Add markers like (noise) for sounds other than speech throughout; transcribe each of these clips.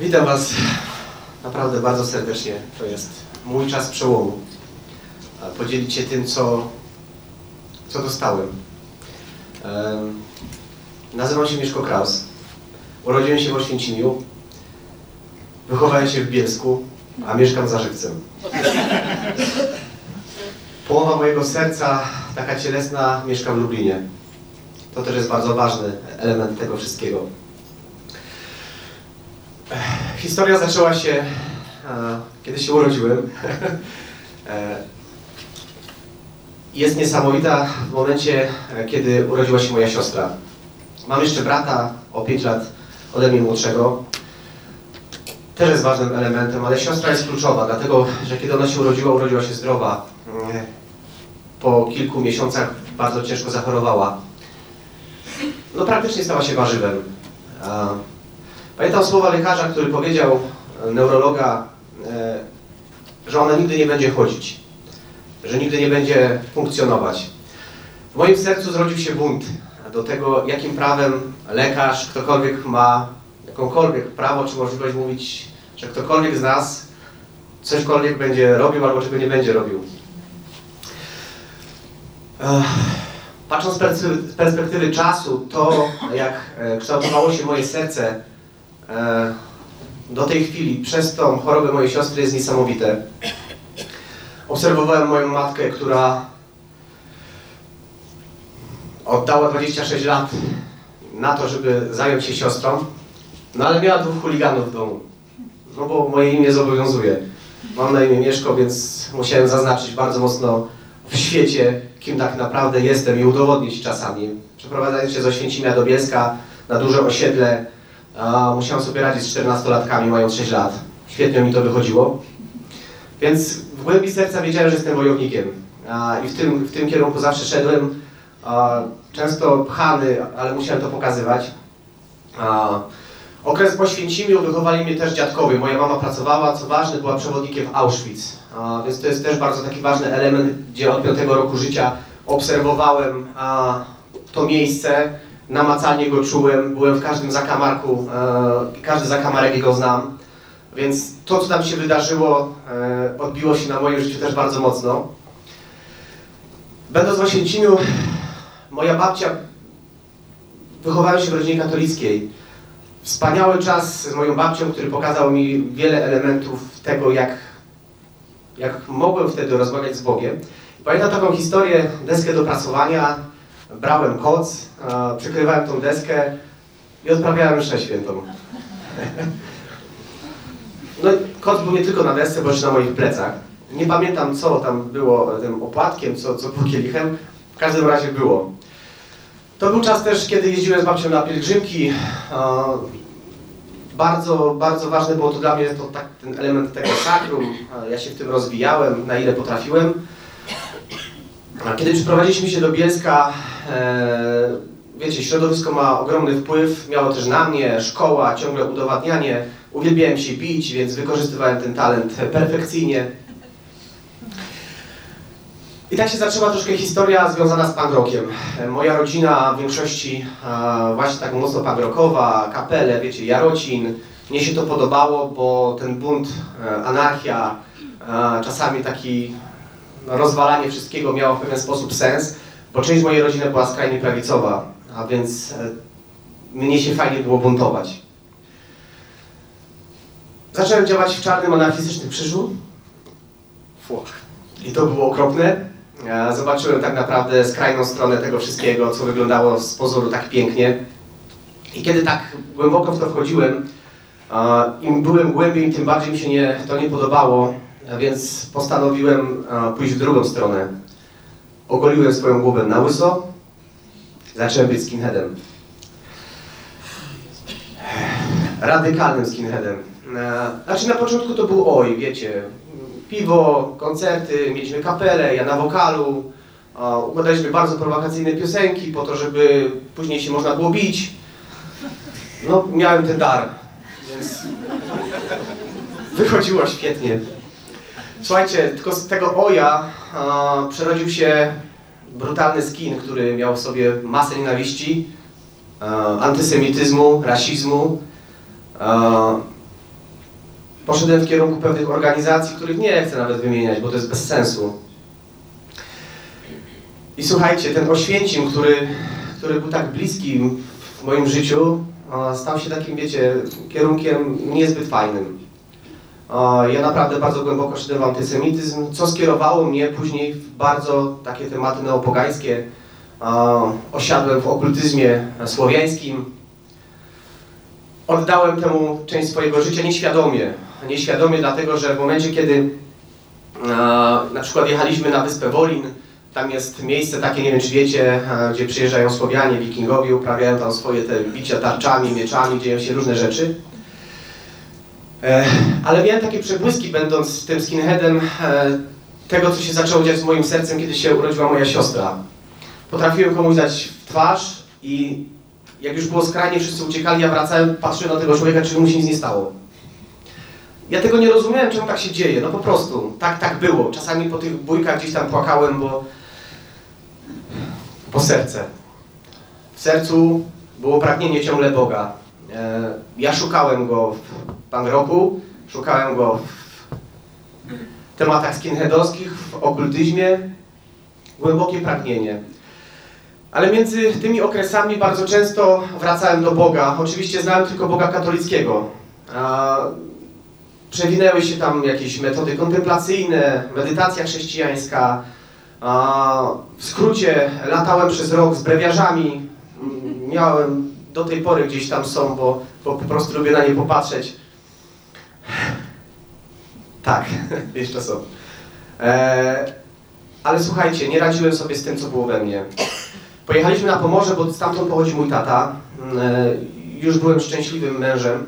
Witam Was naprawdę bardzo serdecznie. To jest mój czas przełomu. A Podzielić się tym, co, co dostałem. Em, nazywam się Mieszko Kraus. Urodziłem się w Oświęcimiu. Wychowałem się w Bielsku, a mieszkam za Żywcem. (laughs) Połowa mojego serca, taka cielesna, mieszka w Lublinie. To też jest bardzo ważny element tego wszystkiego. Historia zaczęła się, kiedy się urodziłem. (laughs) E, Jest niesamowita w momencie, e, kiedy urodziła się moja siostra. Mam jeszcze brata o 5 lat ode mnie młodszego. Też jest ważnym elementem, ale siostra jest kluczowa, dlatego że kiedy ona się urodziła, urodziła się zdrowa. E, Po kilku miesiącach bardzo ciężko zachorowała. No praktycznie stała się warzywem. Pamiętam słowa lekarza, który powiedział, e, neurologa, e, że ona nigdy nie będzie chodzić, że nigdy nie będzie funkcjonować. W moim sercu zrodził się bunt do tego, jakim prawem lekarz, ktokolwiek ma jakąkolwiek prawo czy możliwość mówić, że ktokolwiek z nas cośkolwiek będzie robił albo czego nie będzie robił. Patrząc z perspektywy czasu, to jak e, kształtowało się moje serce, do tej chwili przez tą chorobę mojej siostry jest niesamowite. Obserwowałem moją matkę, która oddała 26 lat na to, żeby zająć się siostrą, no ale miała dwóch chuliganów w domu. No bo moje imię zobowiązuje. Mam na imię Mieszko, więc musiałem zaznaczyć bardzo mocno w świecie, kim tak naprawdę jestem i udowodnić czasami. Przeprowadzając się z Oświęcimia do Bielska na duże osiedle, musiałem sobie radzić z 14-latkami mając 6 lat. Świetnie mi to wychodziło. Więc w głębi serca wiedziałem, że jestem wojownikiem. I w tym, w tym kierunku zawsze szedłem. Często pchany, ale musiałem to pokazywać. Okres po Święcimiu wychowali mnie też dziadkowie. Moja mama pracowała, co ważne, była przewodnikiem w Auschwitz. Więc to jest też bardzo taki ważny element, gdzie od piątego roku życia obserwowałem to miejsce namacalnie go czułem, byłem w każdym zakamarku, e, każdy zakamarek jego znam, więc to, co tam się wydarzyło, e, odbiło się na moim życiu też bardzo mocno. Będąc w Oświęcimiu, moja babcia, wychowałem się w rodzinie katolickiej. Wspaniały czas z moją babcią, który pokazał mi wiele elementów tego, jak, jak mogłem wtedy rozmawiać z Bogiem. Pamiętam taką historię, deskę do prasowania, brałem koc, przykrywałem tą deskę i odprawiałem mszę świętą. No koc był nie tylko na desce, bo jeszcze na moich plecach. Nie pamiętam, co tam było tym opłatkiem, co, co było kielichem. W każdym razie było. To był czas też, kiedy jeździłem z babcią na pielgrzymki. Bardzo, bardzo ważne było to dla mnie to tak, ten element tego sakrum. Ja się w tym rozwijałem, na ile potrafiłem. Kiedy przeprowadziliśmy się do Bielska, wiecie, środowisko ma ogromny wpływ, miało też na mnie, szkoła, ciągle udowadnianie. Uwielbiałem się bić, więc wykorzystywałem ten talent perfekcyjnie. I tak się zaczęła troszkę historia związana z. E, Moja rodzina w większości e, właśnie tak mocno punk rockowa, kapele, wiecie, Jarocin. Mnie się to podobało, bo ten bunt, e, anarchia, e, czasami taki no, rozwalanie wszystkiego miało w pewien sposób sens, bo część mojej rodziny była skrajnie prawicowa, a więc e, mnie się fajnie było buntować. Zacząłem działać w czarnym anarchistycznym krzyżu. Fuch. I to było okropne. E, Zobaczyłem tak naprawdę skrajną stronę tego wszystkiego, co wyglądało z pozoru tak pięknie. I kiedy tak głęboko w to wchodziłem, im byłem głębiej, tym bardziej mi się nie, to nie podobało, a więc postanowiłem pójść w drugą stronę. Ogoliłem swoją głowę na łyso, zacząłem być skinheadem. Radykalnym skinheadem. Znaczy na początku to był oj, wiecie, piwo, koncerty, mieliśmy kapelę, ja na wokalu, układaliśmy bardzo prowokacyjne piosenki po to, żeby później się można było bić. No, miałem ten dar, więc wychodziło świetnie. Słuchajcie, tylko z tego oja a, przerodził się brutalny skin, który miał w sobie masę nienawiści, a, antysemityzmu, rasizmu. A, poszedłem w kierunku pewnych organizacji, których nie chcę nawet wymieniać, bo to jest bez sensu. I słuchajcie, ten Oświęcim, który, który był tak bliski w moim życiu, stał się takim, wiecie, kierunkiem niezbyt fajnym. Ja naprawdę bardzo głęboko szedłem w antysemityzm, co skierowało mnie później w bardzo takie tematy neopogańskie. Osiadłem w okultyzmie słowiańskim. Oddałem temu część swojego życia nieświadomie. Nieświadomie dlatego, że w momencie, kiedy na przykład jechaliśmy na wyspę Wolin, tam jest miejsce takie, nie wiem czy wiecie, gdzie przyjeżdżają Słowianie, wikingowie, uprawiają tam swoje te bicia tarczami, mieczami, dzieją się różne rzeczy. E, ale miałem takie przebłyski, będąc tym skinheadem, e, tego, co się zaczęło dziać z moim sercem, kiedy się urodziła moja siostra. Potrafiłem komuś dać w twarz i jak już było skrajnie, wszyscy uciekali, ja wracałem, patrzyłem na tego człowieka, czy mu się nic nie stało. Ja tego nie rozumiałem, czemu tak się dzieje, no po prostu, tak, tak było. Czasami po tych bójkach gdzieś tam płakałem, bo po serce. W sercu było pragnienie ciągle Boga. E, ja szukałem go w punk roku, szukałem go w tematach skinheadowskich, w okultyzmie. Głębokie pragnienie. Ale między tymi okresami bardzo często wracałem do Boga. Oczywiście znałem tylko Boga katolickiego. Przewinęły się tam jakieś metody kontemplacyjne, medytacja chrześcijańska. W skrócie latałem przez rok z brewiarzami. Miałem do tej pory gdzieś tam są, bo, bo po prostu lubię na nie popatrzeć. Tak, (laughs) jeszcze są. E, ale słuchajcie, nie radziłem sobie z tym, co było we mnie. Pojechaliśmy na Pomorze, bo stamtąd pochodzi mój tata. E, już byłem szczęśliwym mężem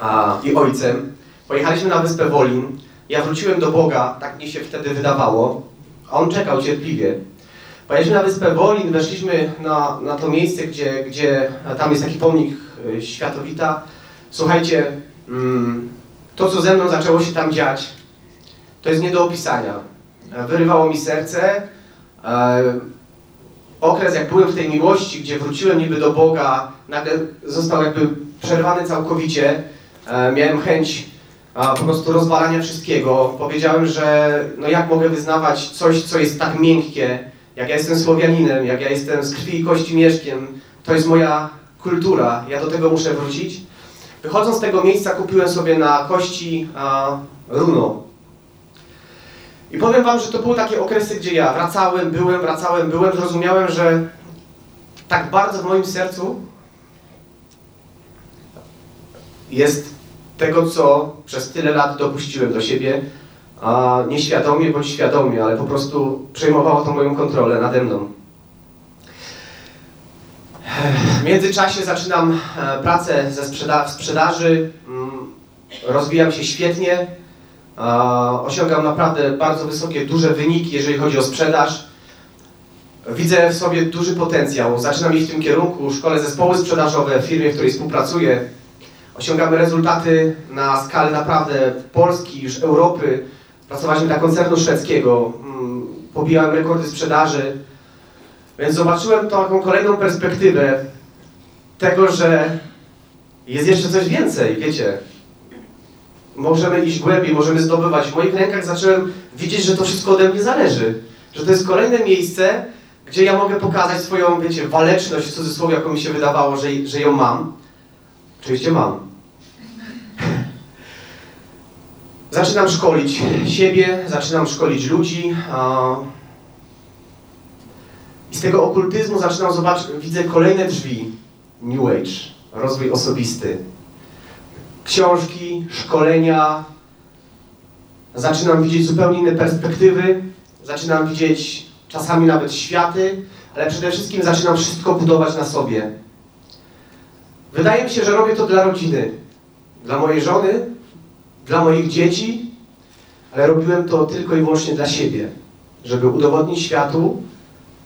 a, i ojcem. Pojechaliśmy na wyspę Wolin. Ja wróciłem do Boga, tak mi się wtedy wydawało. A on czekał cierpliwie. Pojechaliśmy na wyspę Wolin, weszliśmy na, na to miejsce, gdzie, gdzie tam jest taki pomnik y, Światowita. Słuchajcie, mm, to co ze mną zaczęło się tam dziać, to jest nie do opisania. Wyrywało mi serce. E, okres, jak byłem w tej miłości, gdzie wróciłem niby do Boga, nagle został jakby przerwany całkowicie. E, miałem chęć po prostu rozwalania wszystkiego. Powiedziałem, że no jak mogę wyznawać coś, co jest tak miękkie, jak ja jestem Słowianinem, jak ja jestem z krwi i kości mieszkiem, to jest moja kultura, ja do tego muszę wrócić. Wychodząc z tego miejsca kupiłem sobie na kości a, runo. I powiem wam, że to były takie okresy, gdzie ja wracałem, byłem, wracałem, byłem, zrozumiałem, że tak bardzo w moim sercu jest tego, co przez tyle lat dopuściłem do siebie, a nieświadomie bądź świadomie, ale po prostu przejmowało to moją kontrolę nade mną. W międzyczasie zaczynam e, pracę ze sprzeda w sprzedaży, mm, rozwijam się świetnie, osiągam naprawdę bardzo wysokie, duże wyniki, jeżeli chodzi o sprzedaż. Widzę w sobie duży potencjał, zaczynam iść w tym kierunku, szkole zespoły sprzedażowe w firmie, w której współpracuję. Osiągamy rezultaty na skalę naprawdę Polski, już Europy, Pracowaliśmy dla koncernu szwedzkiego, mm, pobijałem rekordy sprzedaży, więc zobaczyłem taką kolejną perspektywę tego, że jest jeszcze coś więcej, wiecie. Możemy iść głębiej, możemy zdobywać. W moich rękach zacząłem widzieć, że to wszystko ode mnie zależy. Że to jest kolejne miejsce, gdzie ja mogę pokazać swoją, wiecie, waleczność, w cudzysłowie, jaką mi się wydawało, że, że ją mam. Oczywiście mam. Zaczynam szkolić siebie, zaczynam szkolić ludzi. I z tego okultyzmu zaczynam zobaczyć, widzę kolejne drzwi. New Age, rozwój osobisty. Książki, szkolenia. Zaczynam widzieć zupełnie inne perspektywy. Zaczynam widzieć czasami nawet światy, ale przede wszystkim zaczynam wszystko budować na sobie. Wydaje mi się, że robię to dla rodziny. Dla mojej żony, dla moich dzieci, ale robiłem to tylko i wyłącznie dla siebie, żeby udowodnić światu,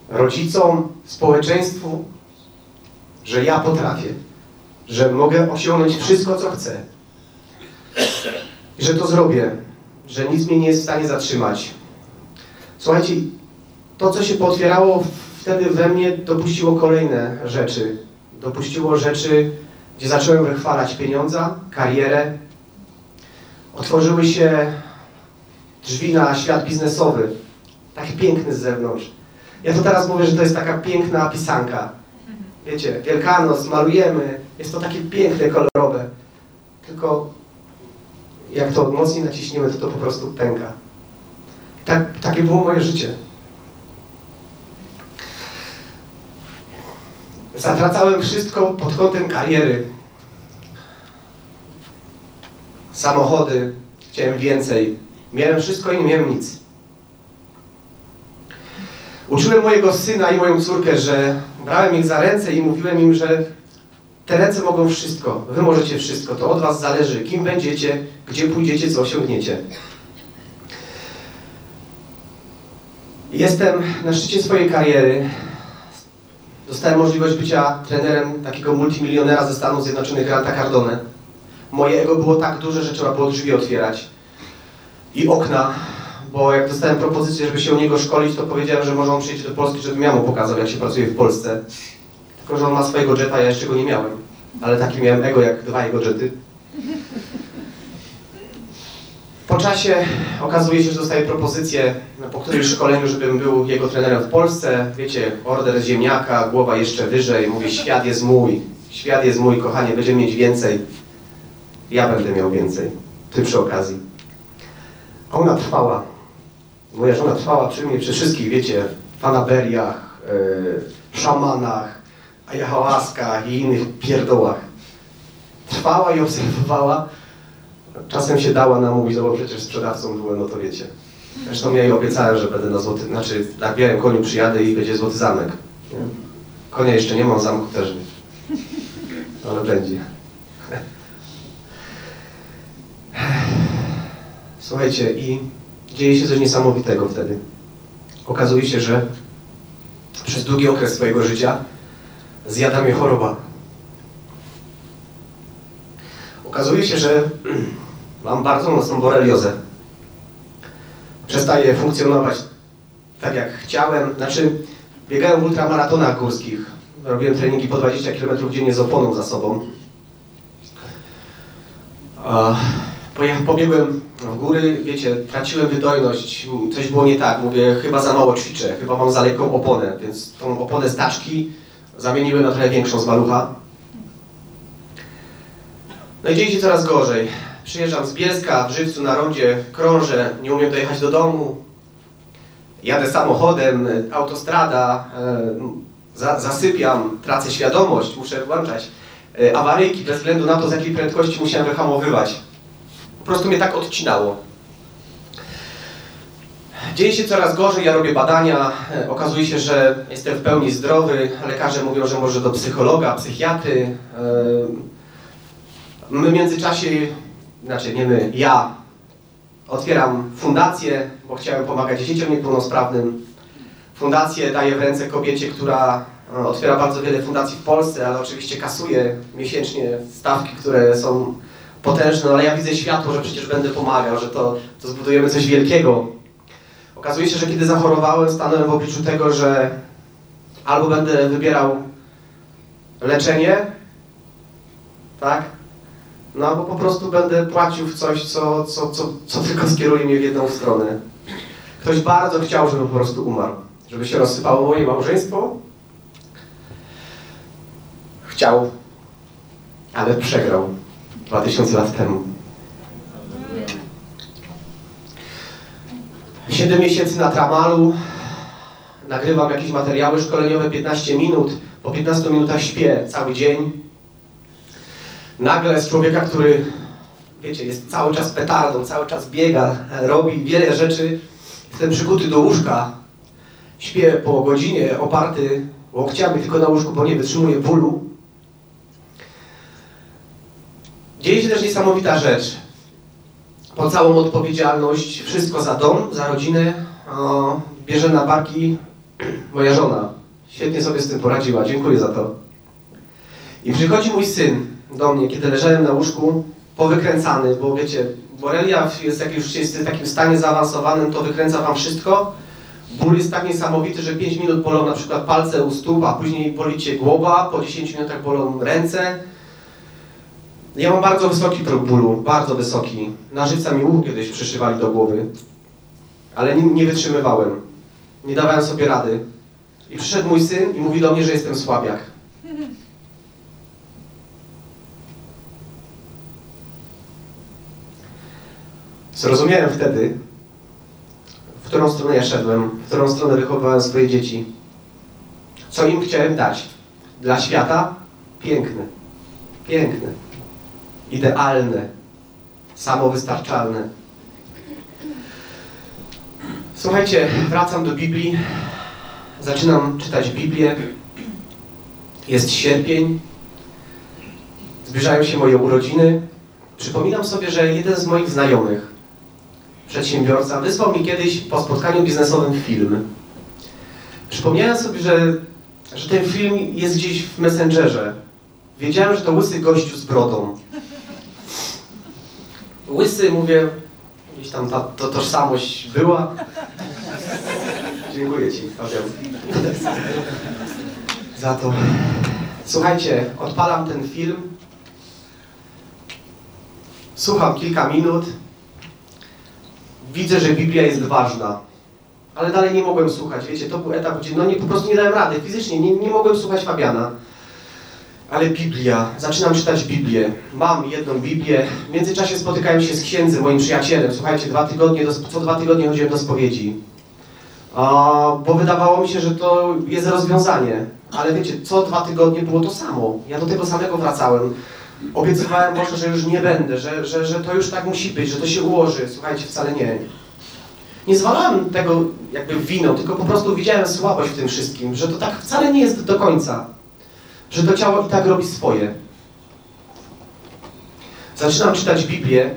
rodzicom, społeczeństwu, że ja potrafię, że mogę osiągnąć wszystko, co chcę. I że to zrobię, że nic mnie nie jest w stanie zatrzymać. Słuchajcie, to, co się potwierało wtedy we mnie, dopuściło kolejne rzeczy. Dopuściło rzeczy, gdzie zacząłem wychwalać pieniądze, karierę, Otworzyły się drzwi na świat biznesowy, taki piękny z zewnątrz. Ja to teraz mówię, że to jest taka piękna pisanka. Wiecie, Wielkanoc, malujemy, jest to takie piękne, kolorowe. Tylko jak to mocniej naciśniemy, to to po prostu pęka. Tak, takie było moje życie. Zatracałem wszystko pod kątem kariery. Samochody, chciałem więcej. Miałem wszystko i nie miałem nic. Uczyłem mojego syna i moją córkę, że brałem ich za ręce i mówiłem im, że te ręce mogą wszystko. Wy możecie wszystko. To od was zależy, kim będziecie, gdzie pójdziecie, co osiągniecie. Jestem na szczycie swojej kariery. Dostałem możliwość bycia trenerem takiego multimilionera ze Stanów Zjednoczonych, Granta Cardone. Moje ego było tak duże, że trzeba było drzwi otwierać i okna, bo jak dostałem propozycję, żeby się u niego szkolić, to powiedziałem, że może on przyjść do Polski, żebym ja mu pokazał, jak się pracuje w Polsce. Tylko, że on ma swojego jetta, ja jeszcze go nie miałem. Ale taki miałem ego, jak dwa jego jety. Po czasie okazuje się, że dostaję propozycję po którymś szkoleniu, żebym był jego trenerem w Polsce. Wiecie, order ziemniaka, głowa jeszcze wyżej. Mówię, świat jest mój, świat jest mój, kochanie, będziemy mieć więcej. Ja będę miał więcej. Ty przy okazji. Ona trwała. Moja żona trwała przy mnie, przy wszystkich, wiecie, fanaberiach, yy, szamanach, ayahuaskach i innych pierdołach. Trwała i obserwowała. Czasem się dała namówić, no bo przecież sprzedawcą byłem, no to wiecie. Zresztą ja jej obiecałem, że będę na złoty, znaczy na białym koniu przyjadę i będzie złoty zamek. Nie? Konia jeszcze nie mam, zamku też nie. Ale będzie. Słuchajcie, i dzieje się coś niesamowitego wtedy. Okazuje się, że przez długi okres swojego życia zjada mnie choroba. Okazuje się, że (clears throat) mam bardzo mocną boreliozę. Przestaję funkcjonować tak jak chciałem. Znaczy, biegałem w ultramaratonach górskich. Robiłem treningi po 20 km dziennie z oponą za sobą. Pobiegłem w góry, wiecie, traciłem wydajność, coś było nie tak. Mówię, chyba za mało ćwiczę, chyba mam za lekką oponę, więc tą oponę z taczki zamieniłem na trochę większą z malucha. No i dzieje się coraz gorzej. Przyjeżdżam z Bielska, w Żywcu na rondzie, krążę, nie umiem dojechać do domu. Jadę samochodem, autostrada, e, za, zasypiam, tracę świadomość, muszę włączać e, awaryjki bez względu na to, z jakiej prędkości musiałem wyhamowywać. Po prostu mnie tak odcinało. Dzieje się coraz gorzej, ja robię badania, okazuje się, że jestem w pełni zdrowy, lekarze mówią, że może do psychologa, psychiatry. My w międzyczasie, znaczy nie my, ja otwieram fundację, bo chciałem pomagać dzieciom niepełnosprawnym. Fundację daję w ręce kobiecie, która e, otwiera bardzo wiele fundacji w Polsce, ale oczywiście kasuje miesięcznie stawki, które są potężne, ale ja widzę światło, że przecież będę pomagał, że to, to zbudujemy coś wielkiego. Okazuje się, że kiedy zachorowałem, stanąłem w obliczu tego, że albo będę wybierał leczenie, tak? No albo po prostu będę płacił w coś, co, co, co, co tylko skieruje mnie w jedną stronę. Ktoś bardzo chciał, żebym po prostu umarł. Żeby się rozsypało moje małżeństwo. Chciał, ale przegrał 2000 lat temu. 7 miesięcy na tramalu, nagrywam jakieś materiały szkoleniowe 15 minut, po 15 minutach śpię cały dzień. Nagle z człowieka, który, wiecie, jest cały czas petardą, cały czas biega, robi wiele rzeczy, jestem przykuty do łóżka, śpię po godzinie oparty łokciami tylko na łóżku, bo nie wytrzymuję bólu. Dzieje się też niesamowita rzecz. Po całą odpowiedzialność, wszystko za dom, za rodzinę, o, bierze na barki moja żona. Świetnie sobie z tym poradziła, dziękuję za to. I przychodzi mój syn do mnie, kiedy leżałem na łóżku, powykręcany, bo wiecie, borelia jest, jak już jest w takim stanie zaawansowanym, to wykręca wam wszystko. Ból jest tak niesamowity, że 5 minut bolą na przykład palce u stóp, a później boli cię głowa, po 10 minutach bolą ręce. Ja mam bardzo wysoki próg bólu, bardzo wysoki. Na żywca mi ucho kiedyś przyszywali do głowy, ale nie, nie wytrzymywałem. Nie dawałem sobie rady. I przyszedł mój syn i mówi do mnie, że jestem słabiak. Zrozumiałem wtedy, w którą stronę ja szedłem, w którą stronę wychowywałem swoje dzieci. Co im chciałem dać? Dla świata? Piękne. Piękne. Idealne. Samowystarczalne. Słuchajcie, wracam do Biblii. Zaczynam czytać Biblię. Jest sierpień. Zbliżają się moje urodziny. Przypominam sobie, że jeden z moich znajomych, przedsiębiorca, wysłał mi kiedyś po spotkaniu biznesowym film. Przypomniałem sobie, że, że ten film jest gdzieś w Messengerze. Wiedziałem, że to łysy gościu z brodą. Łysy, mówię, gdzieś tam ta to tożsamość była. Dziękuję Ci, Fabian. Za to. Słuchajcie, odpalam ten film. Słucham kilka minut. Widzę, że Biblia jest ważna. Ale dalej nie mogłem słuchać. Wiecie, to był etap, gdzie no nie, po prostu nie dałem rady. Fizycznie nie, nie mogłem słuchać Fabiana. Ale Biblia. Zaczynam czytać Biblię. Mam jedną Biblię. W międzyczasie spotykałem się z księdzem, moim przyjacielem. Słuchajcie, dwa tygodnie do, co dwa tygodnie chodziłem do spowiedzi. A, bo wydawało mi się, że to jest rozwiązanie. Ale wiecie, co dwa tygodnie było to samo. Ja do tego samego wracałem. Obiecywałem Boże, że już nie będę, że, że, że to już tak musi być, że to się ułoży. Słuchajcie, wcale nie. Nie zwalałem tego jakby winą, tylko po prostu widziałem słabość w tym wszystkim, że to tak wcale nie jest do końca. Że to ciało i tak robi swoje. Zaczynam czytać Biblię.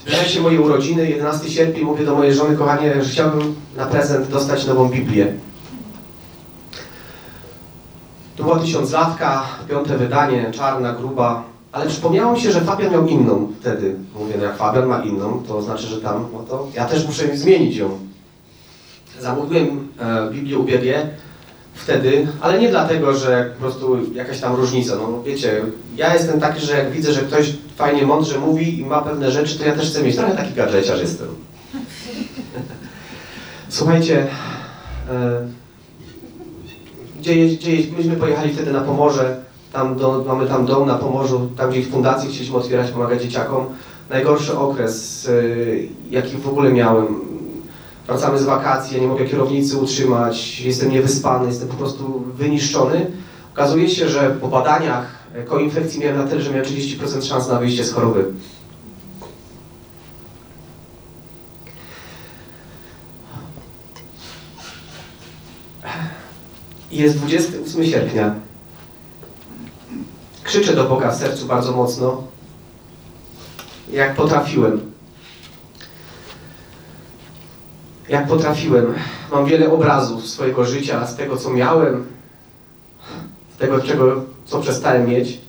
Zbliżają się moje urodziny, 11 sierpień, mówię do mojej żony, kochanie, że chciałbym na prezent dostać nową Biblię. To była tysiąclatka, piąte wydanie, czarna, gruba, ale przypomniało mi się, że Fabian miał inną wtedy. Mówię, no jak Fabian ma inną, to znaczy, że tam, no to ja też muszę zmienić ją. Zamówiłem e, Biblię UBG wtedy, ale nie dlatego, że po prostu jakaś tam różnica. No wiecie, ja jestem taki, że jak widzę, że ktoś fajnie, mądrze mówi i ma pewne rzeczy, to ja też chcę mieć. Trochę taki gadżeciarz (laughs) jestem. Słuchajcie, e, gdzie, gdzie myśmy pojechali wtedy na Pomorze, tam do, mamy tam dom na Pomorzu, tam gdzie w fundacji chcieliśmy otwierać, pomagać dzieciakom. Najgorszy okres, yy, jaki w ogóle miałem. Wracamy z wakacji, ja nie mogę kierownicy utrzymać, jestem niewyspany, jestem po prostu wyniszczony. Okazuje się, że po badaniach koinfekcji miałem na tyle, że miałem 30% szans na wyjście z choroby. Jest 28 sierpnia. Krzyczę do Boga w sercu bardzo mocno, jak potrafiłem. Jak potrafiłem. Mam wiele obrazów swojego życia, z tego co miałem, z tego czego, co przestałem mieć.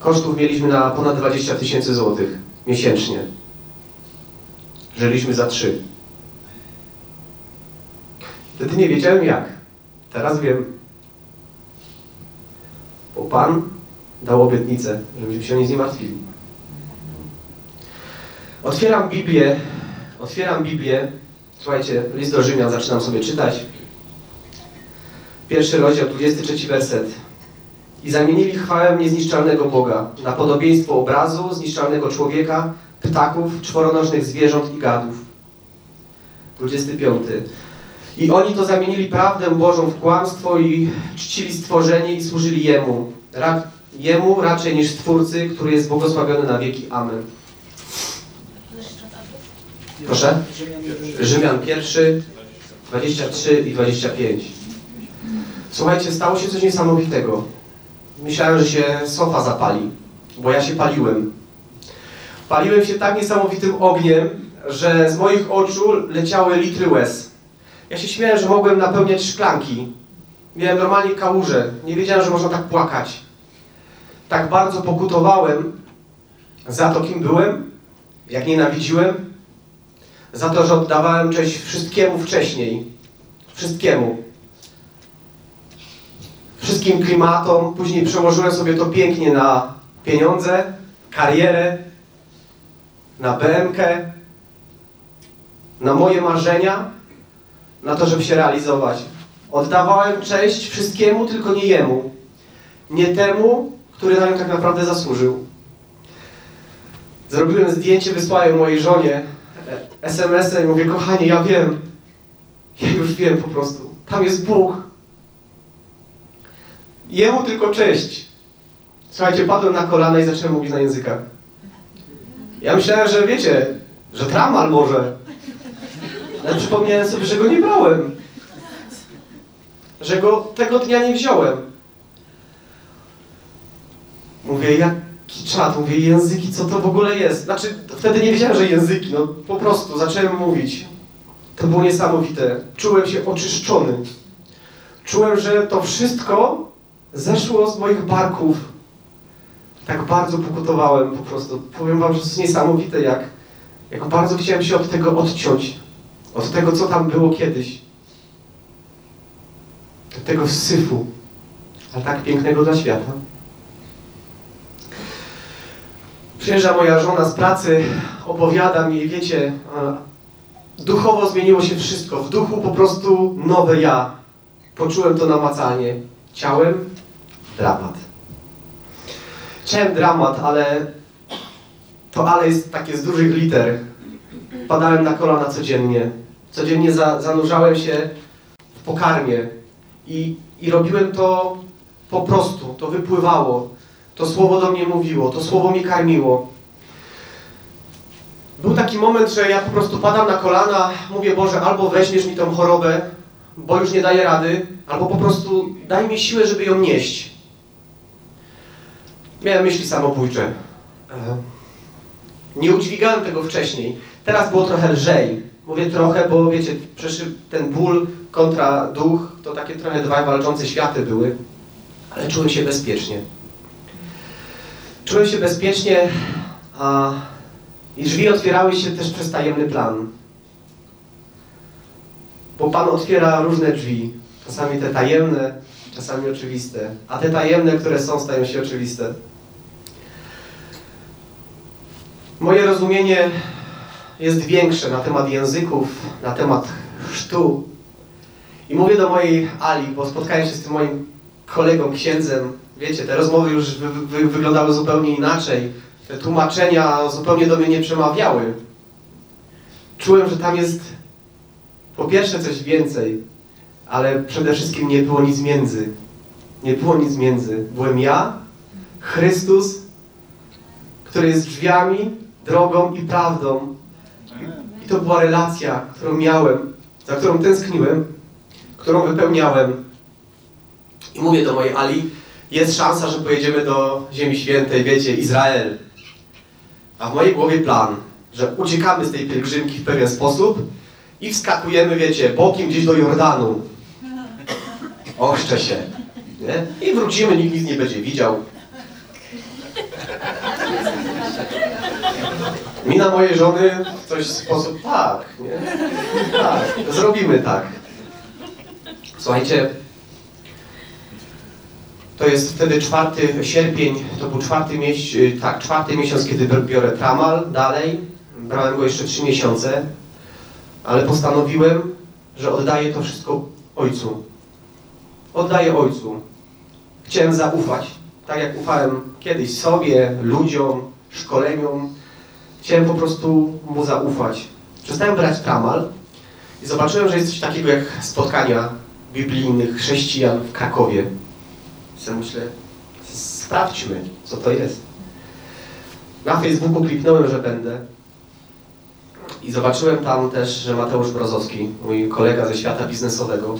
Kosztów mieliśmy na ponad 20 tysięcy złotych miesięcznie. Żyliśmy za trzy. Wtedy nie wiedziałem jak. Teraz wiem. Bo Pan dał obietnicę, żebyśmy się nie martwili. Otwieram Biblię, otwieram Biblię, słuchajcie, list do Rzymian zaczynam sobie czytać. Pierwszy rozdział, 23 werset. I zamienili chwałę niezniszczalnego Boga na podobieństwo obrazu zniszczalnego człowieka, ptaków, czworonożnych zwierząt i gadów. 25. I oni to zamienili prawdę Bożą w kłamstwo i czcili stworzenie i służyli Jemu. Ra jemu raczej niż Stwórcy, który jest błogosławiony na wieki. Amen. Proszę? Rzymian pierwszy, 23 i 25. Słuchajcie, stało się coś niesamowitego. Myślałem, że się sofa zapali, bo ja się paliłem. Paliłem się tak niesamowitym ogniem, że z moich oczu leciały litry łez. Ja się śmiałem, że mogłem napełniać szklanki. Miałem normalnie kałużę. Nie wiedziałem, że można tak płakać. Tak bardzo pokutowałem za to, kim byłem, jak nienawidziłem, za to, że oddawałem cześć wszystkiemu wcześniej. Wszystkiemu. wszystkim klimatom. Później przełożyłem sobie to pięknie na pieniądze, karierę, na BMK, na moje marzenia, na to, żeby się realizować. Oddawałem cześć wszystkiemu, tylko nie jemu. Nie temu, który na nią tak naprawdę zasłużył. Zrobiłem zdjęcie, wysłałem mojej żonie SMS-em i mówię, kochanie, ja wiem, ja już wiem po prostu, tam jest Bóg. Jemu tylko cześć. Słuchajcie, padłem na kolana i zacząłem mówić na językach. Ja myślałem, że wiecie, że tramal może. Ale przypomniałem sobie, że go nie brałem. Że go tego dnia nie wziąłem. Mówię, jaki czat? Mówię, języki, co to w ogóle jest? Znaczy, wtedy nie wiedziałem, że języki, no po prostu zacząłem mówić. To było niesamowite. Czułem się oczyszczony. Czułem, że to wszystko zeszło z moich barków. Tak bardzo pokutowałem po prostu. Powiem wam, że to jest niesamowite, jak, jak bardzo chciałem się od tego odciąć. Od tego, co tam było kiedyś. Od tego syfu. A tak pięknego dla świata. Przyjeżdża moja żona z pracy, opowiada mi, wiecie, duchowo zmieniło się wszystko. W duchu po prostu nowe ja. Poczułem to namacalnie. Ciałem dramat. Chciałem dramat, ale to ale jest takie z dużych liter. Padałem na kolana codziennie. Codziennie za, zanurzałem się w pokarmie i, i robiłem to po prostu. To wypływało. To słowo do mnie mówiło, to słowo mnie karmiło. Był taki moment, że ja po prostu padam na kolana, mówię Boże, albo weźmiesz mi tą chorobę, bo już nie daję rady, albo po prostu daj mi siłę, żeby ją nieść. Miałem myśli samobójcze. Nie udźwigałem tego wcześniej. Teraz było trochę lżej. Mówię trochę, bo wiecie, ten ból kontra duch, to takie trochę dwa walczące światy były, ale czułem się bezpiecznie. Czułem się bezpiecznie, a i drzwi otwierały się też przez tajemny plan. Bo Pan otwiera różne drzwi. Czasami te tajemne, czasami oczywiste. A te tajemne, które są, stają się oczywiste. Moje rozumienie jest większe na temat języków, na temat chrztu. I mówię do mojej Ali, bo spotkałem się z tym moim kolegą, księdzem. Wiecie, te rozmowy już wy, wy, wyglądały zupełnie inaczej. Te tłumaczenia zupełnie do mnie nie przemawiały. Czułem, że tam jest po pierwsze coś więcej, ale przede wszystkim nie było nic między. Nie było nic między. Byłem ja, Chrystus, który jest drzwiami, drogą i prawdą. I to była relacja, którą miałem, za którą tęskniłem, którą wypełniałem. I mówię do mojej Ali, jest szansa, że pojedziemy do Ziemi Świętej, wiecie, Izrael. A w mojej głowie plan, że uciekamy z tej pielgrzymki w pewien sposób i wskakujemy, wiecie, bokiem gdzieś do Jordanu. Ochrzczę się. Nie? I wrócimy, nikt nic nie będzie widział. Mina mojej żony w coś sposób, tak, nie? Tak, zrobimy tak. Słuchajcie, to jest wtedy czwarty sierpień, to był czwarty miesiąc, tak, czwarty miesiąc, kiedy biorę tramal dalej. Brałem go jeszcze trzy miesiące, ale postanowiłem, że oddaję to wszystko Ojcu. Oddaję Ojcu. Chciałem zaufać, tak jak ufałem kiedyś sobie, ludziom, szkoleniom. Chciałem po prostu Mu zaufać. Przestałem brać tramal i zobaczyłem, że jest coś takiego jak spotkania biblijnych chrześcijan w Krakowie. I myślę, sprawdźmy, co to jest. Na Facebooku kliknąłem, że będę. I zobaczyłem tam też, że Mateusz Brozowski, mój kolega ze świata biznesowego,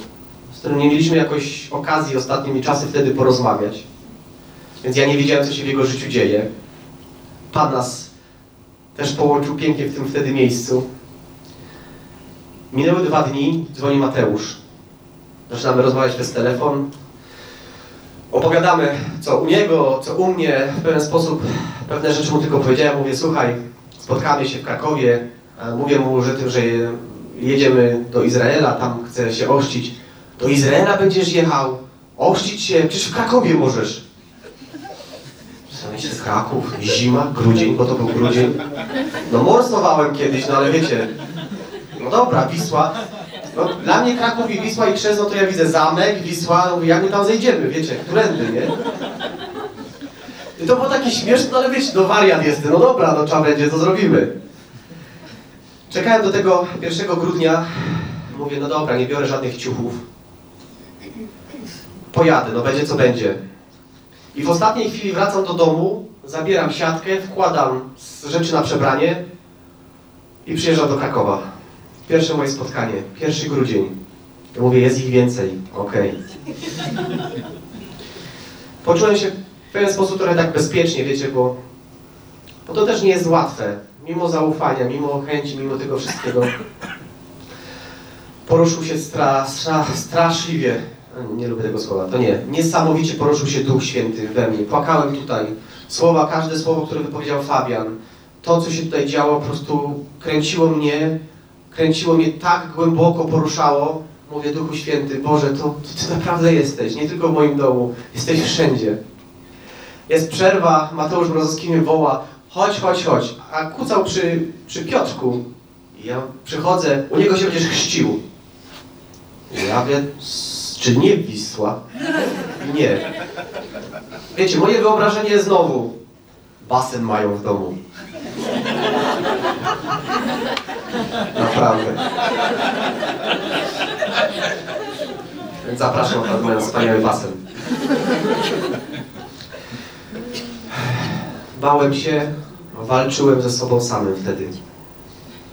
z którym nie mieliśmy jakoś okazji ostatnimi czasy wtedy porozmawiać. Więc ja nie wiedziałem, co się w jego życiu dzieje. Pan nas też połączył pięknie w tym wtedy miejscu. Minęły dwa dni, dzwoni Mateusz. Zaczynamy rozmawiać przez telefon. Opowiadamy, co u niego, co u mnie. W pewien sposób pewne rzeczy mu tylko powiedziałem. Mówię, słuchaj, spotkamy się w Krakowie. Mówię mu, że tym, że jedziemy do Izraela, tam chcę się ościć. Do Izraela będziesz jechał? Ochrzcić się, przecież w Krakowie możesz. Myślę, Kraków, zima, grudzień, bo to był grudzień. No morsowałem kiedyś, no ale wiecie, no dobra, Wisła. No, dla mnie Kraków i Wisła i Krzesno to ja widzę zamek, Wisła, no jak my tam zejdziemy, wiecie, którędy, nie? I to było takie śmieszne, no ale wiecie, no wariat jestem, no dobra, no trzeba będzie, to zrobimy. Czekałem do tego 1 grudnia, mówię, no dobra, nie biorę żadnych ciuchów. Pojadę, no będzie co będzie. I w ostatniej chwili wracam do domu, zabieram siatkę, wkładam rzeczy na przebranie i przyjeżdżam do Krakowa. Pierwsze moje spotkanie, 1 grudzień. Ja mówię, jest ich więcej, okej. Okay. Poczułem się w pewien sposób trochę tak bezpiecznie, wiecie, bo, bo to też nie jest łatwe. Mimo zaufania, mimo chęci, mimo tego wszystkiego. Poruszył się stra, stra, straszliwie nie lubię tego słowa, to nie. Niesamowicie poruszył się Duch Święty we mnie. Płakałem tutaj. Słowa, każde słowo, które wypowiedział Fabian. To, co się tutaj działo, po prostu kręciło mnie, kręciło mnie tak głęboko, poruszało. Mówię, Duchu Święty, Boże, to, to Ty naprawdę jesteś. Nie tylko w moim domu, jesteś wszędzie. Jest przerwa, Mateusz Brozowski mnie woła, chodź, chodź, chodź. A kucał przy, przy Piotrku. I ja przychodzę, u niego się będziesz chrzcił. Ja wiem, czy nie Wisła? Nie. Wiecie, moje wyobrażenie znowu. Basen mają w domu. Naprawdę. Więc zapraszam na ten wspaniały basen. Bałem się, walczyłem ze sobą samym wtedy.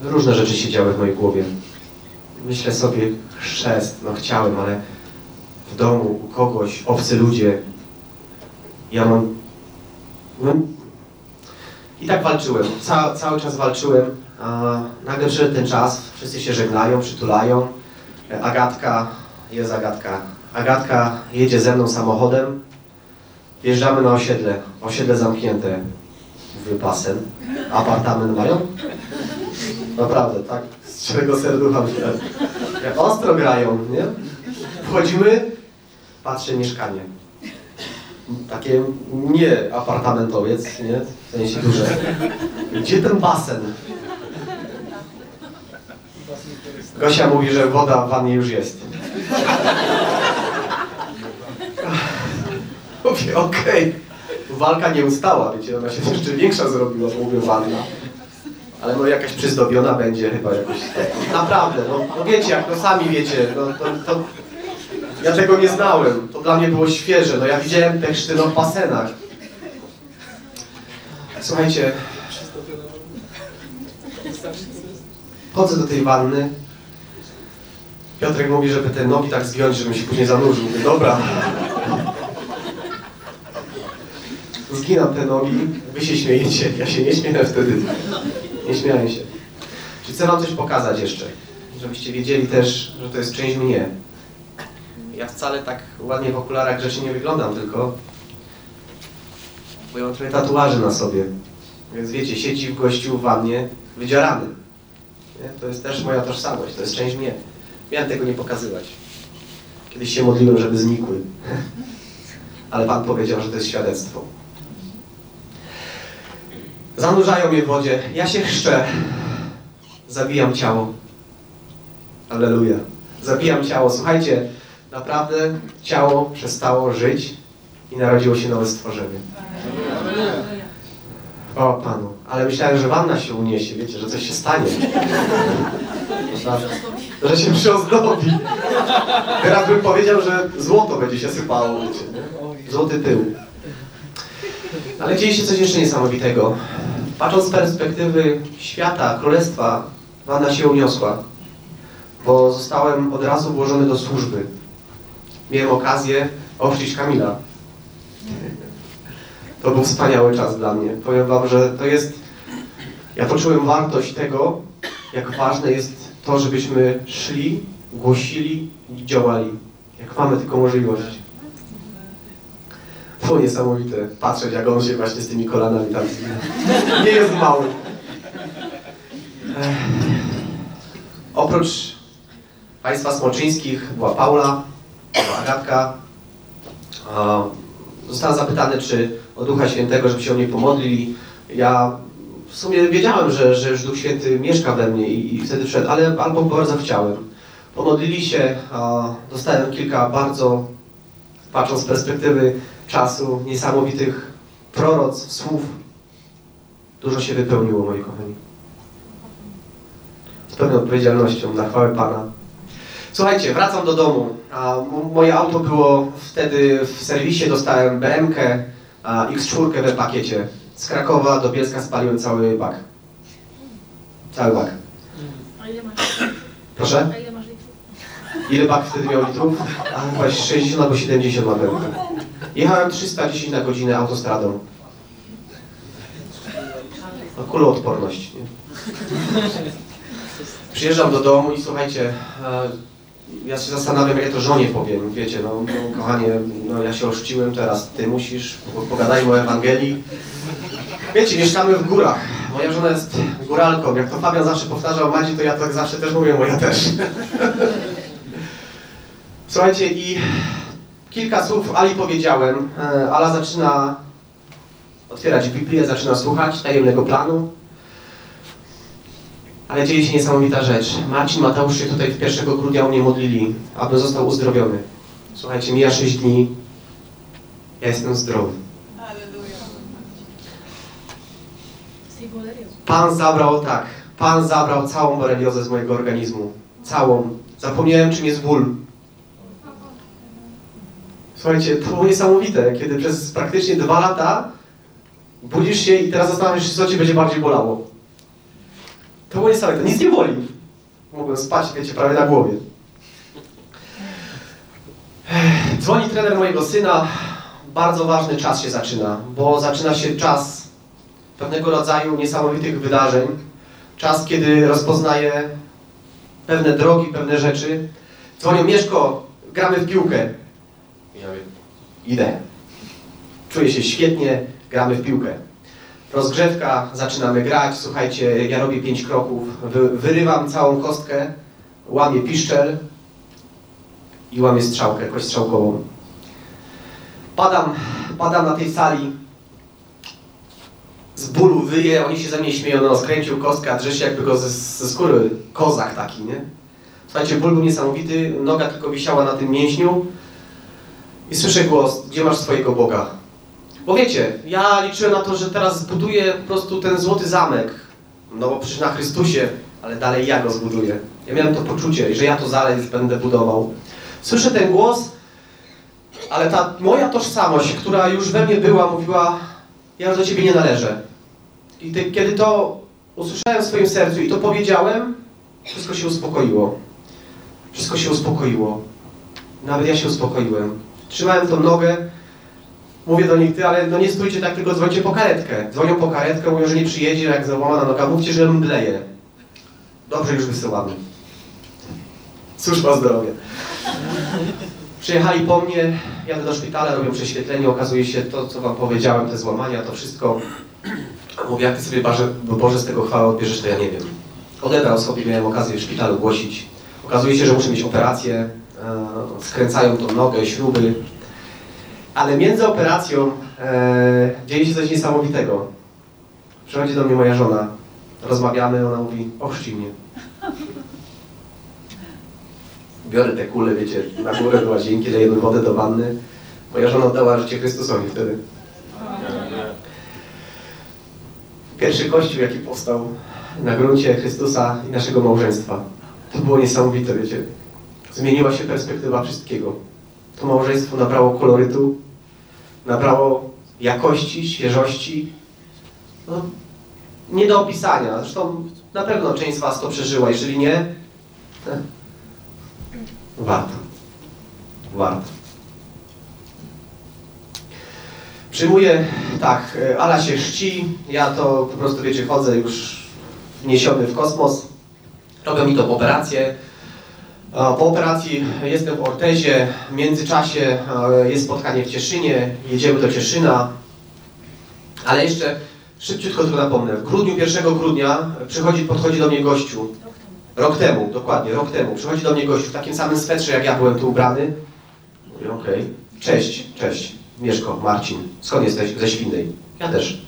Różne rzeczy się działy w mojej głowie. Myślę sobie, chrzest, no chciałem, ale w domu, u kogoś, obcy ludzie. Ja mam... No, I tak walczyłem, Ca cały czas walczyłem. Nagle przyszedł ten czas, wszyscy się żegnają, przytulają. Agatka, jest Agatka. Agatka jedzie ze mną samochodem. Wjeżdżamy na osiedle, osiedle zamknięte. Mówię, basen. Apartament mają? Naprawdę, tak? Z czego serducha myślę. Ostro grają, nie? Wchodzimy, patrzę mieszkanie. Takie nie apartamentowiec, nie? W sensie duże. Gdzie ten basen? Gosia mówi, że woda w wannie już jest. Mówię, okej. Okay. Walka nie ustała, wiecie, ona się jeszcze większa zrobiła, mówię wanna. Ale no jakaś przyzdobiona będzie chyba jakoś. Naprawdę, no, no wiecie, jak no sami wiecie, no to, to ja tego nie znałem. To dla mnie było świeże. No ja widziałem te chrzty w basenach. Słuchajcie. Chodzę do tej wanny. Piotrek mówi, żeby te nogi tak zgiąć, żebym się później zanurzył. Mówię, dobra. Zginam te nogi, wy się śmiejecie. Ja się nie śmieję wtedy. Nie śmiałem się. Czy chcę wam coś pokazać jeszcze? Żebyście wiedzieli też, że to jest część mnie. Ja wcale tak ładnie w okularach rzeczy nie wyglądam, tylko bo ja mam trochę tatuaży na sobie. Więc wiecie, siedzi w gościu w wannie wydzierany. To jest też moja tożsamość, to jest część mnie. Miałem tego nie pokazywać. Kiedyś się modliłem, żeby znikły. Ale Pan powiedział, że to jest świadectwo. Zanurzają mnie w wodzie. Ja się chrzczę. Zabijam ciało. Alleluja. Zabijam ciało. Słuchajcie, naprawdę ciało przestało żyć i narodziło się nowe stworzenie. O Panu, ale myślałem, że wanna się uniesie, wiecie, że coś się stanie. Że się przyozdobi. Teraz bym powiedział, że złoto będzie się sypało, wiecie? Złoty tył. Ale dzieje się coś jeszcze niesamowitego. Patrząc z perspektywy świata, królestwa, wanna się uniosła, bo zostałem od razu włożony do służby miałem okazję ochrzcić Kamila. To był wspaniały czas dla mnie. Powiem wam, że to jest... Ja poczułem wartość tego, jak ważne jest to, żebyśmy szli, głosili i działali. Jak mamy tylko możliwość. Było niesamowite patrzeć, jak on się właśnie z tymi kolanami tam (laughs) Nie jest mały. Oprócz państwa smoczyńskich była Paula, Agatka, A, Zostałem zapytany, czy o Ducha Świętego, żeby się o mnie pomodlili. Ja w sumie wiedziałem, że, że już Duch Święty mieszka we mnie i, i wtedy wszedł, ale albo bardzo chciałem. Pomodlili się, dostałem kilka bardzo, patrząc z perspektywy czasu, niesamowitych proroc, słów. Dużo się wypełniło, moi kochani. Z pełną odpowiedzialnością na chwałę Pana. Słuchajcie, wracam do domu. Moje auto było wtedy w serwisie, dostałem BMK a, X4 we pakiecie. Z Krakowa do Bielska spaliłem cały bak. Cały bak. A ile masz litrów? Proszę? A ile masz litrów? Ile bak wtedy miał litrów? A chyba 60 albo 70 na pewno. Jechałem 310 na godzinę autostradą. No, kuloodporność, nie? Przyjeżdżam do domu i słuchajcie, e, ja się zastanawiam, jak ja to żonie powiem. Wiecie, no, no kochanie, no ja się oszciłem teraz, ty musisz, po- pogadajmy o Ewangelii. Wiecie, mieszkamy w górach. Moja żona jest góralką. Jak to Fabian zawsze powtarzał Madzi, to ja tak zawsze też mówię, moja też. Słuchajcie, i kilka słów Ali powiedziałem. E, Ala zaczyna otwierać Biblię, zaczyna słuchać tajemnego planu. Ale dzieje się niesamowita rzecz. Marcin, Mateusz się tutaj w 1 grudnia o mnie modlili, aby został uzdrowiony. Słuchajcie, mija 6 dni. Ja jestem zdrowy. Pan zabrał, tak, Pan zabrał całą boreliozę z mojego organizmu. Całą. Zapomniałem, czym jest ból. Słuchajcie, to było niesamowite, kiedy przez praktycznie dwa lata budzisz się i teraz zastanawiasz się, co Cię będzie bardziej bolało. To było niesamowite. Nic nie boli. Mogłem spać, wiecie, prawie na głowie. Dzwoni trener mojego syna. Bardzo ważny czas się zaczyna, bo zaczyna się czas pewnego rodzaju niesamowitych wydarzeń. Czas, kiedy rozpoznaję pewne drogi, pewne rzeczy. Dzwonią, Mieszko, gramy w piłkę. Ja mówię, idę. Czuję się świetnie, gramy w piłkę. Rozgrzewka, zaczynamy grać, słuchajcie, ja robię pięć kroków, wy, wyrywam całą kostkę, łamię piszczel i łamię strzałkę, kość strzałkową. Padam, padam na tej sali, z bólu wyje, oni się ze mnie śmieją, no skręcił kostkę, a drze jakby go ze, ze skóry, kozak taki, nie? Słuchajcie, ból był niesamowity, noga tylko wisiała na tym mięśniu i słyszę głos, gdzie masz swojego Boga? Bo wiecie, ja liczyłem na to, że teraz zbuduję po prostu ten złoty zamek, no bo przecież na Chrystusie, ale dalej ja go zbuduję. Ja miałem to poczucie, że ja to dalej będę budował. Słyszę ten głos, ale ta moja tożsamość, która już we mnie była, mówiła, ja już do Ciebie nie należę. I ty, kiedy to usłyszałem w swoim sercu i to powiedziałem, wszystko się uspokoiło. Wszystko się uspokoiło. Nawet ja się uspokoiłem. Trzymałem tą nogę, mówię do nich, ty, ale no nie stójcie tak, tylko dzwońcie po karetkę. Dzwonią po karetkę, mówią, że nie przyjedzie, jak załamana noga, mówcie, że mdleje. Dobrze, już wysyłamy. Służba zdrowia. Przyjechali po mnie, jadę do szpitala, robią prześwietlenie, okazuje się to, co wam powiedziałem, te złamania, to wszystko. Mówię, jak ty sobie Boże, Boże z tego chwałę odbierzesz, to ja nie wiem. Odebrał sobie, miałem okazję w szpitalu głosić. Okazuje się, że muszę mieć operację, e, skręcają tą nogę, śruby. Ale między operacją e, dzieje się coś niesamowitego. Przychodzi do mnie moja żona, rozmawiamy, ona mówi, ochrzci mnie. Biorę te kule, wiecie, na górę do łazienki, lejemy wodę do wanny. Moja żona oddała życie Chrystusowi wtedy. Pierwszy kościół, jaki powstał na gruncie Chrystusa i naszego małżeństwa. To było niesamowite, wiecie. Zmieniła się perspektywa wszystkiego. To małżeństwo nabrało kolorytu, nabrało jakości, świeżości. No, nie do opisania. Zresztą na pewno część z Was to przeżyła. Jeżeli nie, warto. Warto. Przyjmuję, tak, e, Ala się chrzci, ja to po prostu, wiecie, chodzę już wniesiony w kosmos. Robią mi to operację. Po operacji jestem w Ortezie, w międzyczasie e, jest spotkanie w Cieszynie, jedziemy do Cieszyna. Ale jeszcze szybciutko tylko napomnę. W grudniu, 1 grudnia przychodzi, podchodzi do mnie gościu. Rok temu, dokładnie, rok temu. Przychodzi do mnie gościu w takim samym swetrze, jak ja byłem tu ubrany. Mówię, okej. Cześć, cześć. Mieszko, Marcin. Skąd jesteś? Ze Świnnej. Ja też.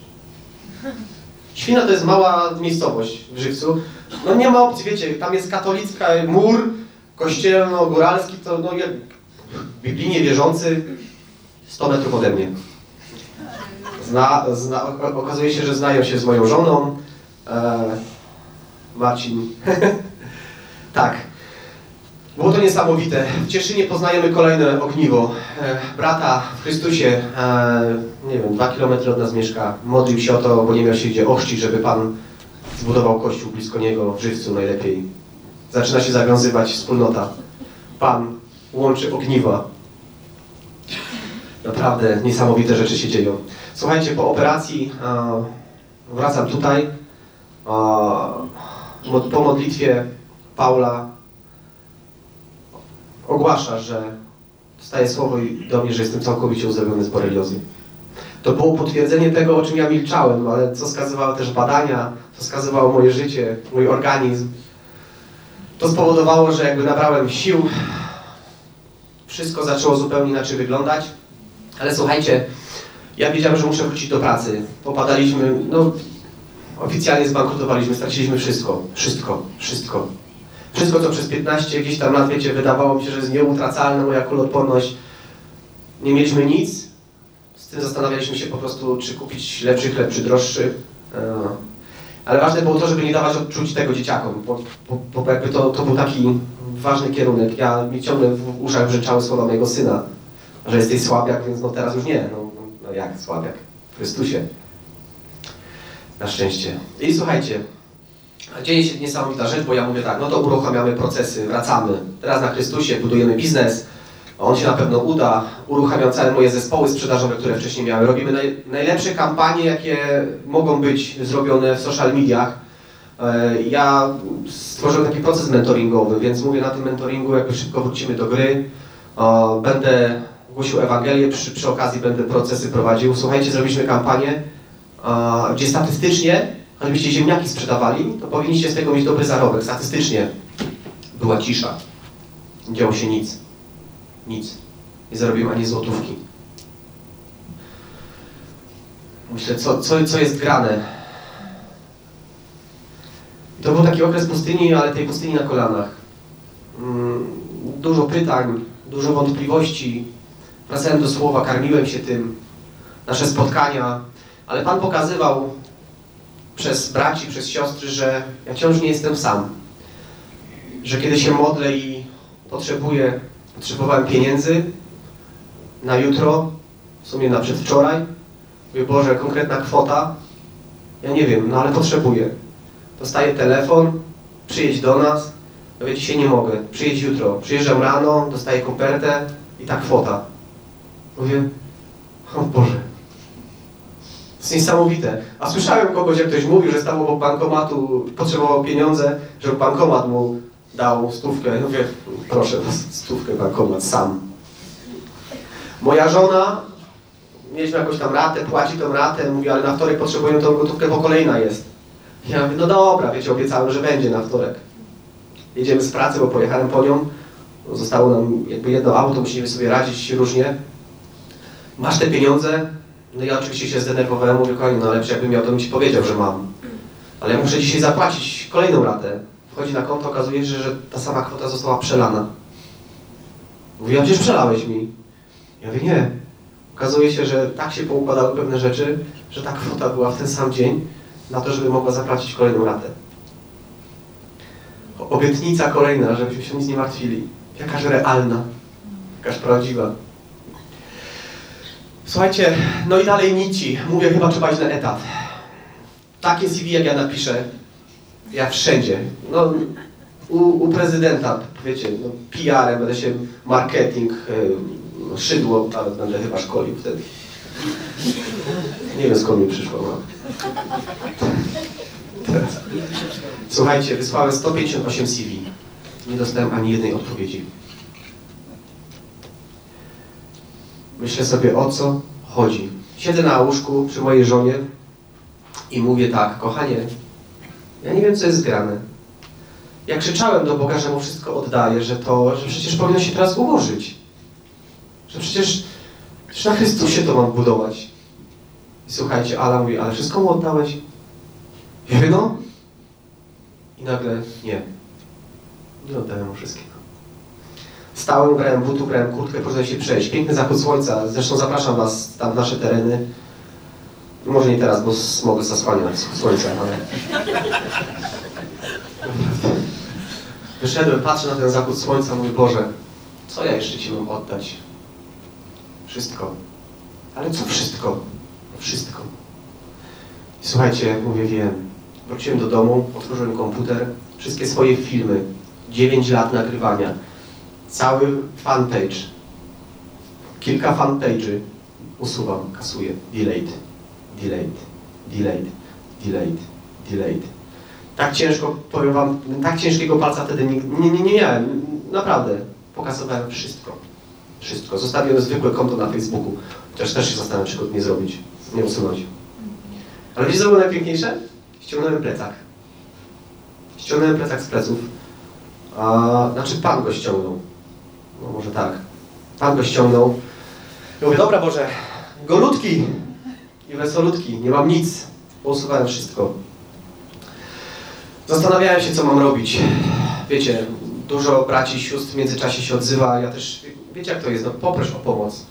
Świna to jest mała miejscowość w Żywcu. No nie ma opcji, wiecie, tam jest katolicka mur kościelno-góralski, to no jak biblijnie wierzący 100 metrów ode mnie. Zna, zna, okazuje się, że znają się z moją żoną. E, Marcin. (laughs) tak. Było to niesamowite. W Cieszynie poznajemy kolejne ogniwo. E, brata w Chrystusie, e, nie wiem, dwa kilometry od nas mieszka. Modlił się o to, bo nie miał się gdzie ochrzcić, żeby Pan zbudował kościół blisko niego, w Żywcu najlepiej. Zaczyna się zawiązywać wspólnota. Pan łączy ogniwa. Naprawdę niesamowite rzeczy się dzieją. Słuchajcie, po operacji e, wracam tutaj. E, po modlitwie Paula ogłasza, że dostaje słowo do mnie, że jestem całkowicie uzdrowiony z boreliozy. To było potwierdzenie tego, o czym ja milczałem, ale co wskazywały też badania, co wskazywało moje życie, mój organizm. To spowodowało, że jakby nabrałem sił, wszystko zaczęło zupełnie inaczej wyglądać. Ale słuchajcie, ja wiedziałem, że muszę wrócić do pracy. Popadaliśmy, no oficjalnie zbankrutowaliśmy, straciliśmy wszystko, wszystko, wszystko. Wszystko, co przez 15 gdzieś tam lat, wiecie, wydawało mi się, że jest nieutracalne, moja kuloodporność. Nie mieliśmy nic. Z tym zastanawialiśmy się po prostu, czy kupić lepszy chleb, czy droższy. Ale ważne było to, żeby nie dawać odczuć tego dzieciakom, bo, bo, bo jakby to, to był taki ważny kierunek. Ja mi ciągle w uszach brzęczały słowa mojego syna, że jesteś słabiak, więc no teraz już nie. No, no jak słabiak? W Chrystusie. Na szczęście. I słuchajcie, dzieje się niesamowita rzecz, bo ja mówię tak, no to uruchamiamy procesy, wracamy. Teraz na Chrystusie budujemy biznes, on się na pewno uda. Uruchamiam całe moje zespoły sprzedażowe, które wcześniej miałem. Robimy naj, najlepsze kampanie, jakie mogą być zrobione w social mediach. E, Ja stworzyłem taki proces mentoringowy, więc mówię na tym mentoringu, jakby szybko wrócimy do gry. Będę głosił Ewangelię, przy, przy okazji będę procesy prowadził. Słuchajcie, zrobiliśmy kampanię, gdzie statystycznie, choćbyście ziemniaki sprzedawali, to powinniście z tego mieć dobry zarobek. Statystycznie była cisza. Nie działo się nic. Nic. Nie zarobiłem ani złotówki. Myślę, co, co, co jest grane? I to był taki okres pustyni, ale tej pustyni na kolanach. Mm, Dużo pytań, dużo wątpliwości. Wracałem do słowa, karmiłem się tym. Nasze spotkania. Ale Pan pokazywał przez braci, przez siostry, że ja wciąż nie jestem sam. Że kiedy się modlę i potrzebuję, potrzebowałem pieniędzy na jutro, w sumie na przedwczoraj, mówię, Boże, konkretna kwota, ja nie wiem, no ale potrzebuję. Dostaję telefon, przyjedź do nas, mówię, dzisiaj nie mogę, przyjedź jutro. Przyjeżdżam rano, dostaję kopertę i ta kwota. Mówię, o Boże, to jest niesamowite. A słyszałem kogoś, jak ktoś mówił, że stał obok bankomatu, potrzebował pieniądze, żeby bankomat mu dał stówkę. Ja mówię, proszę stówkę bankomat sam. Moja żona, mieliśmy jakąś tam ratę, płaci tą ratę, mówi, ale na wtorek potrzebuję tą gotówkę, bo kolejna jest. Ja mówię, no dobra, wiecie, obiecałem, że będzie na wtorek. Jedziemy z pracy, bo pojechałem po nią. Zostało nam jakby jedno auto, musimy sobie radzić różnie. Masz te pieniądze? No ja oczywiście się zdenerwowałem, mówię, kochani, no lepsze jakbym miał, to bym ci powiedział, że mam. Ale ja muszę dzisiaj zapłacić kolejną ratę. Wchodzi na konto, okazuje się, że ta sama kwota została przelana. Mówi, a przecież przelałeś mi. Ja mówię, nie. Okazuje się, że tak się poukładały pewne rzeczy, że ta kwota była w ten sam dzień na to, żeby mogła zapłacić kolejną ratę. Obietnica kolejna, żebyśmy się nic nie martwili. Jakaż realna, jakaż prawdziwa. Słuchajcie, no i dalej nici. Mówię, chyba trzeba iść na etat. Takie CV, jak ja napiszę, ja wszędzie. No, u, u prezydenta, wiecie, no, PR-em będę się, marketing, no, szydło, nawet będę chyba szkolił wtedy. Nie wiem skąd mi przyszło. No. Słuchajcie, wysłałem 158 CV. Nie dostałem ani jednej odpowiedzi. Myślę sobie, o co chodzi. Siedzę na łóżku przy mojej żonie i mówię tak, kochanie, ja nie wiem, co jest grane. Ja krzyczałem do Boga, że mu wszystko oddaję, że to, że przecież powinno się teraz ułożyć. Że przecież Czy na Chrystusie to mam budować? I słuchajcie, Ala mówi, ale wszystko mu oddałeś? Ja mówię, no. I nagle, nie. Nie oddałem mu wszystkiego. Stałem, brałem butów, brałem kurtkę, poszedłem się przejść. Piękny zachód słońca. Zresztą zapraszam Was tam w nasze tereny. Może nie teraz, bo smog zasłania słońce, ale... Wyszedłem, patrzę na ten zachód słońca, mój Boże, co ja jeszcze Ci mam oddać? Wszystko. Ale co wszystko? Wszystko. I słuchajcie, mówię, wiem. Wróciłem do domu, otworzyłem komputer, wszystkie swoje filmy, 9 lat nagrywania, cały fanpage, kilka fanpage'y usuwam, kasuję, delayed, delayed, delayed, delayed, delayed. Tak ciężko, powiem wam, tak ciężkiego palca wtedy nie, nie, nie, nie miałem, naprawdę. Pokasowałem wszystko. Wszystko. Zostawiłem zwykłe konto na Facebooku. Chociaż też się zastanawiam, czy go nie zrobić, nie usunąć. Ale wiecie, co było najpiękniejsze? Ściągnąłem plecak. Ściągnąłem plecak z pleców. A, znaczy Pan go ściągnął. No może tak. Pan go ściągnął. Mówię, dobra Boże, golutki i nie mam nic. Usuwałem wszystko. Zastanawiałem się, co mam robić. Wiecie, dużo braci sióstr w międzyczasie się odzywa. Ja też, wiecie jak to jest, no poproś o pomoc.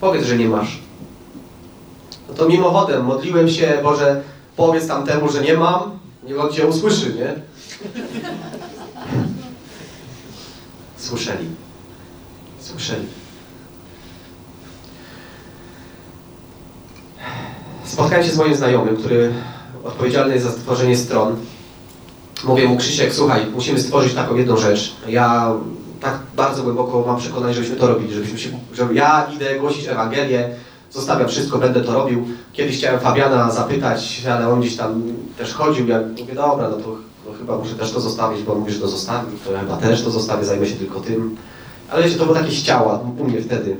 Powiedz, że nie masz. No to mimochodem, modliłem się, Boże, powiedz tamtemu, że nie mam, niech on Cię usłyszy, nie? Słyszeli. Słyszeli. Spotkałem się z moim znajomym, który odpowiedzialny jest za stworzenie stron. Mówię mu, Krzysiek, słuchaj, musimy stworzyć taką jedną rzecz. Ja tak bardzo głęboko mam przekonanie, żebyśmy to robili, żebyśmy się, że ja idę głosić Ewangelię, zostawiam wszystko, będę to robił. Kiedyś chciałem Fabiana zapytać, ale on gdzieś tam też chodził. Ja mówię, dobra, no to no chyba muszę też to zostawić, bo on mówi, że to zostawi, to ja chyba też to zostawię, zajmę się tylko tym. Ale wiecie, to było takie ściała u mnie wtedy.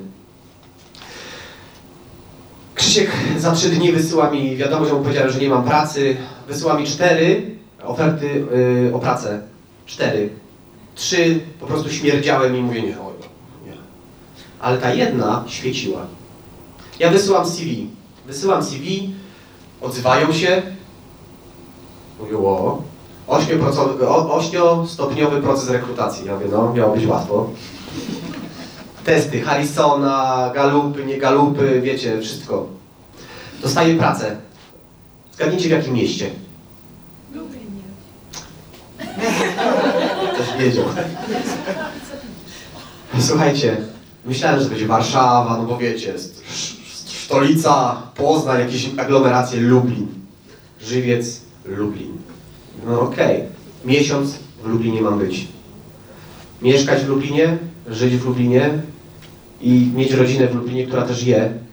Krzysiek za trzy dni wysyła mi wiadomość, mu powiedziałem, że nie mam pracy. Wysyła mi cztery oferty yy, o pracę. Cztery. Trzy po prostu śmierdziałem i mówię, nie, oj, nie. Ale ta jedna świeciła. Ja wysyłam CV. Wysyłam CV, odzywają się. Mówię, o, 8-stopniowy proces rekrutacji. Ja mówię, no, miało być łatwo. Testy Harrisona, galupy, nie galupy, wiecie, wszystko. Dostaję pracę. Zgadnijcie w jakim mieście. Lubię nie. (laughs) Też wiedział. Słuchajcie, myślałem, że to będzie Warszawa, no bo wiecie, stolica, Poznań, jakieś aglomeracje, Lublin. Żywiec, Lublin. No okej, miesiąc w Lublinie mam być. Mieszkać w Lublinie, żyć w Lublinie i mieć rodzinę w Lublinie, która też je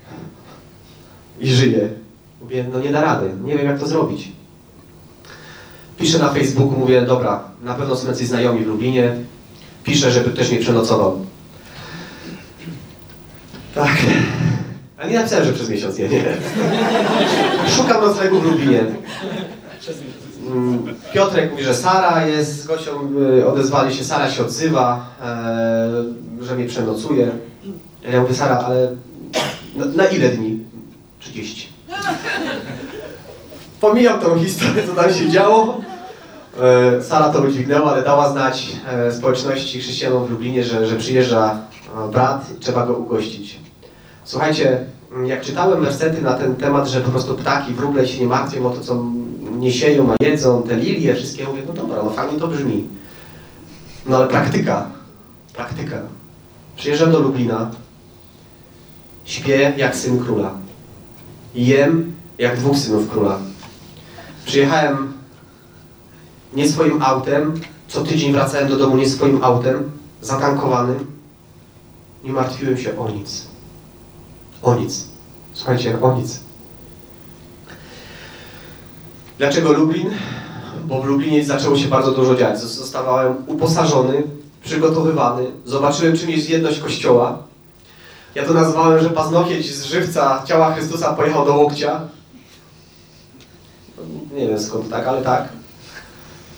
i żyje. Mówię, no nie da rady, nie wiem jak to zrobić. Piszę na Facebooku, mówię, dobra, na pewno są jacyś znajomi w Lublinie. Piszę, żeby ktoś mnie przenocował. Tak. A nie napisałem, że przez miesiąc, nie, nie. Szukam noclegu w Lublinie. Piotrek mówi, że Sara jest z Gosią, y, odezwali się, Sara się odzywa, e, że mnie przenocuje. Ja mówię, Sara, ale na, na ile dni? 30. (laughs) Pomijam tą historię, co tam się działo. E, Sara to udźwignęła, ale dała znać e, społeczności chrześcijanom w Lublinie, że, że przyjeżdża e, brat i trzeba go ugościć. Słuchajcie, m, jak czytałem wersety na ten temat, że po prostu ptaki, wróble się nie martwią o to, co nie sieją, a jedzą, te lilie, wszystkie, mówię, no dobra, no fajnie to brzmi. No ale praktyka, praktyka. Przyjeżdżam do Lublina, śpię jak syn króla. Jem jak dwóch synów króla. Przyjechałem nie swoim autem, co tydzień wracałem do domu nie swoim autem, zatankowanym. Nie martwiłem się o nic. O nic. Słuchajcie, o nic. Dlaczego Lublin? Bo w Lublinie zaczęło się bardzo dużo dziać. Zostawałem uposażony, przygotowywany. Zobaczyłem, czym jest jedność Kościoła. Ja to nazwałem, że paznokieć z żywca ciała Chrystusa pojechał do łokcia. Nie wiem skąd tak, ale tak.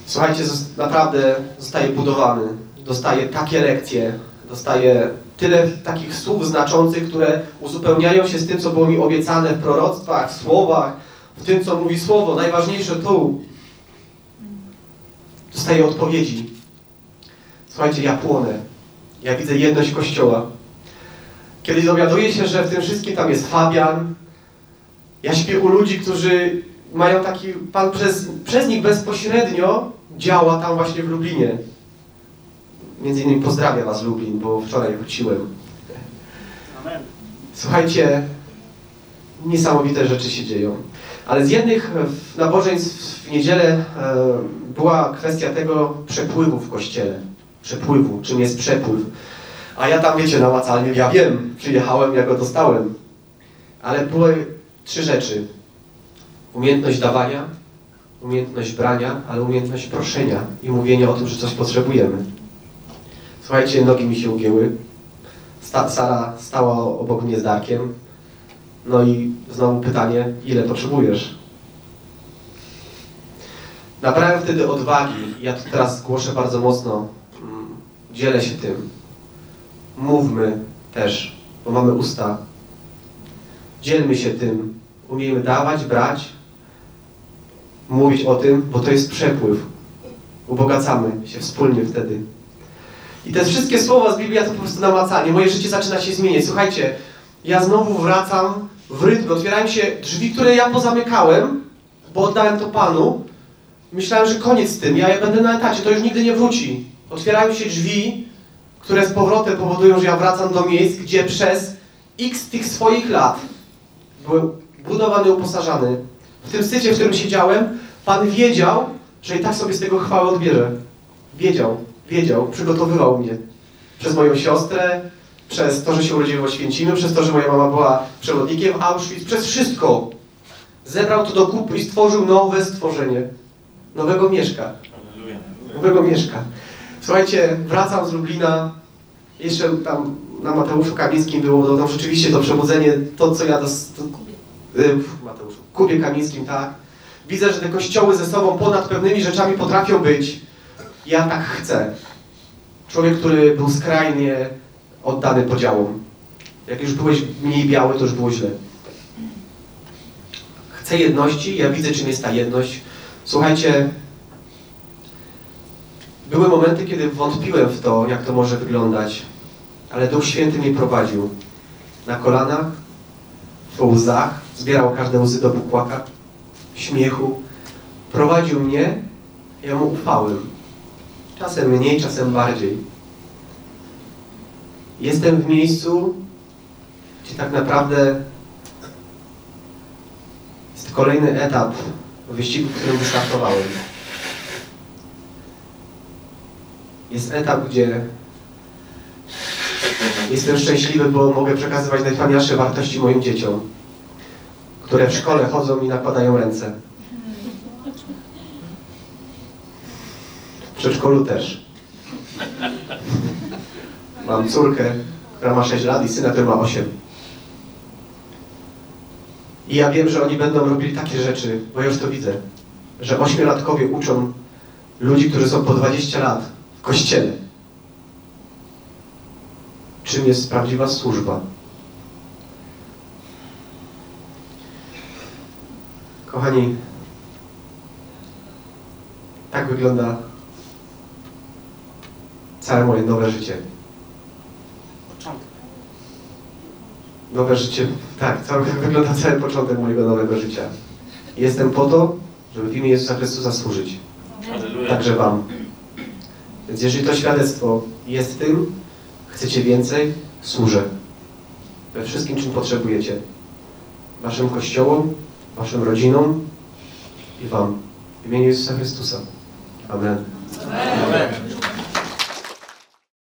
Słuchajcie, naprawdę zostaje budowany. Dostaje takie lekcje, dostaje tyle takich słów znaczących, które uzupełniają się z tym, co było mi obiecane w proroctwach, w słowach, w tym, co mówi Słowo. Najważniejsze tu. Dostaję odpowiedzi. Słuchajcie, ja płonę. Ja widzę jedność Kościoła. Kiedy dowiaduję się, że w tym wszystkim tam jest Fabian, ja śpię u ludzi, którzy mają taki, Pan przez, przez nich bezpośrednio działa tam właśnie w Lublinie. Między innymi pozdrawiam Was Lublin, bo wczoraj wróciłem. Amen. Słuchajcie, niesamowite rzeczy się dzieją. Ale z jednych nabożeństw w niedzielę e, była kwestia tego przepływu w kościele. Przepływu, czym jest przepływ. A ja tam, wiecie, namacalnie, ja wiem, przyjechałem, ja go dostałem. Ale były trzy rzeczy. Umiejętność dawania, umiejętność brania, ale umiejętność proszenia i mówienia o tym, że coś potrzebujemy. Słuchajcie, nogi mi się ugięły. Sta Sara stała obok mnie z Darkiem. No i znowu pytanie, ile potrzebujesz? Nabrałem wtedy odwagi. Ja to teraz głoszę bardzo mocno. Mm, Dzielę się tym. Mówmy też, bo mamy usta. Dzielmy się tym. Umiejmy dawać, brać, mówić o tym, bo to jest przepływ. Ubogacamy się wspólnie wtedy. I te wszystkie słowa z Biblii, ja to po prostu namacanie. Moje życie zaczyna się zmieniać. Słuchajcie, ja znowu wracam w rytm. Otwierają się drzwi, które ja pozamykałem, bo oddałem to Panu. Myślałem, że koniec z tym. Ja będę na etacie, to już nigdy nie wróci. Otwierają się drzwi, które z powrotem powodują, że ja wracam do miejsc, gdzie przez x tych swoich lat byłem budowany, uposażany. W tym sycie, w którym siedziałem, Pan wiedział, że i tak sobie z tego chwałę odbierze. Wiedział, wiedział, przygotowywał mnie. Przez moją siostrę, przez to, że się urodziłem w Oświęcimiu, przez to, że moja mama była przewodnikiem Auschwitz, przez wszystko. Zebrał to do kupy i stworzył nowe stworzenie. Nowego mieszka. Nowego mieszka. Słuchajcie, wracam z Lublina. Jeszcze tam na Mateuszu Kamińskim było to, tam rzeczywiście to przebudzenie, to co ja dos... To, y, Mateuszu, Kubie Kamińskim, tak. Widzę, że te kościoły ze sobą ponad pewnymi rzeczami potrafią być. Ja tak chcę. Człowiek, który był skrajnie oddany podziałom. Jak już byłeś mniej biały, to już było źle. Chcę jedności, ja widzę, czym jest ta jedność. Słuchajcie, były momenty, kiedy wątpiłem w to, jak to może wyglądać, ale Duch Święty mnie prowadził. Na kolanach, po łzach, zbierał każde łzy do pukłaka, śmiechu. Prowadził mnie, ja mu ufałem. Czasem mniej, czasem bardziej. Jestem w miejscu, gdzie tak naprawdę jest kolejny etap wyścigu, w którym wystartowałem. Jest etap, gdzie jestem szczęśliwy, bo mogę przekazywać najwspanialsze wartości moim dzieciom, które w szkole chodzą i nakładają ręce. W przedszkolu też. Mam córkę, która ma 6 lat i syna, który ma 8. I ja wiem, że oni będą robili takie rzeczy, bo ja już to widzę, że ośmiolatkowie uczą ludzi, którzy są po 20 lat kościele. Czym jest prawdziwa służba? Kochani, tak wygląda całe moje nowe życie. Początek. Nowe życie, tak, cały, (laughs) wygląda cały początek mojego nowego życia. Jestem po to, żeby w imię Jezusa Chrystusa służyć. Także Wam. Więc jeżeli to świadectwo jest tym, chcecie więcej, służę. We wszystkim, czym potrzebujecie. Waszym kościołom, Waszym rodzinom i Wam. W imieniu Jezusa Chrystusa. Amen. Amen.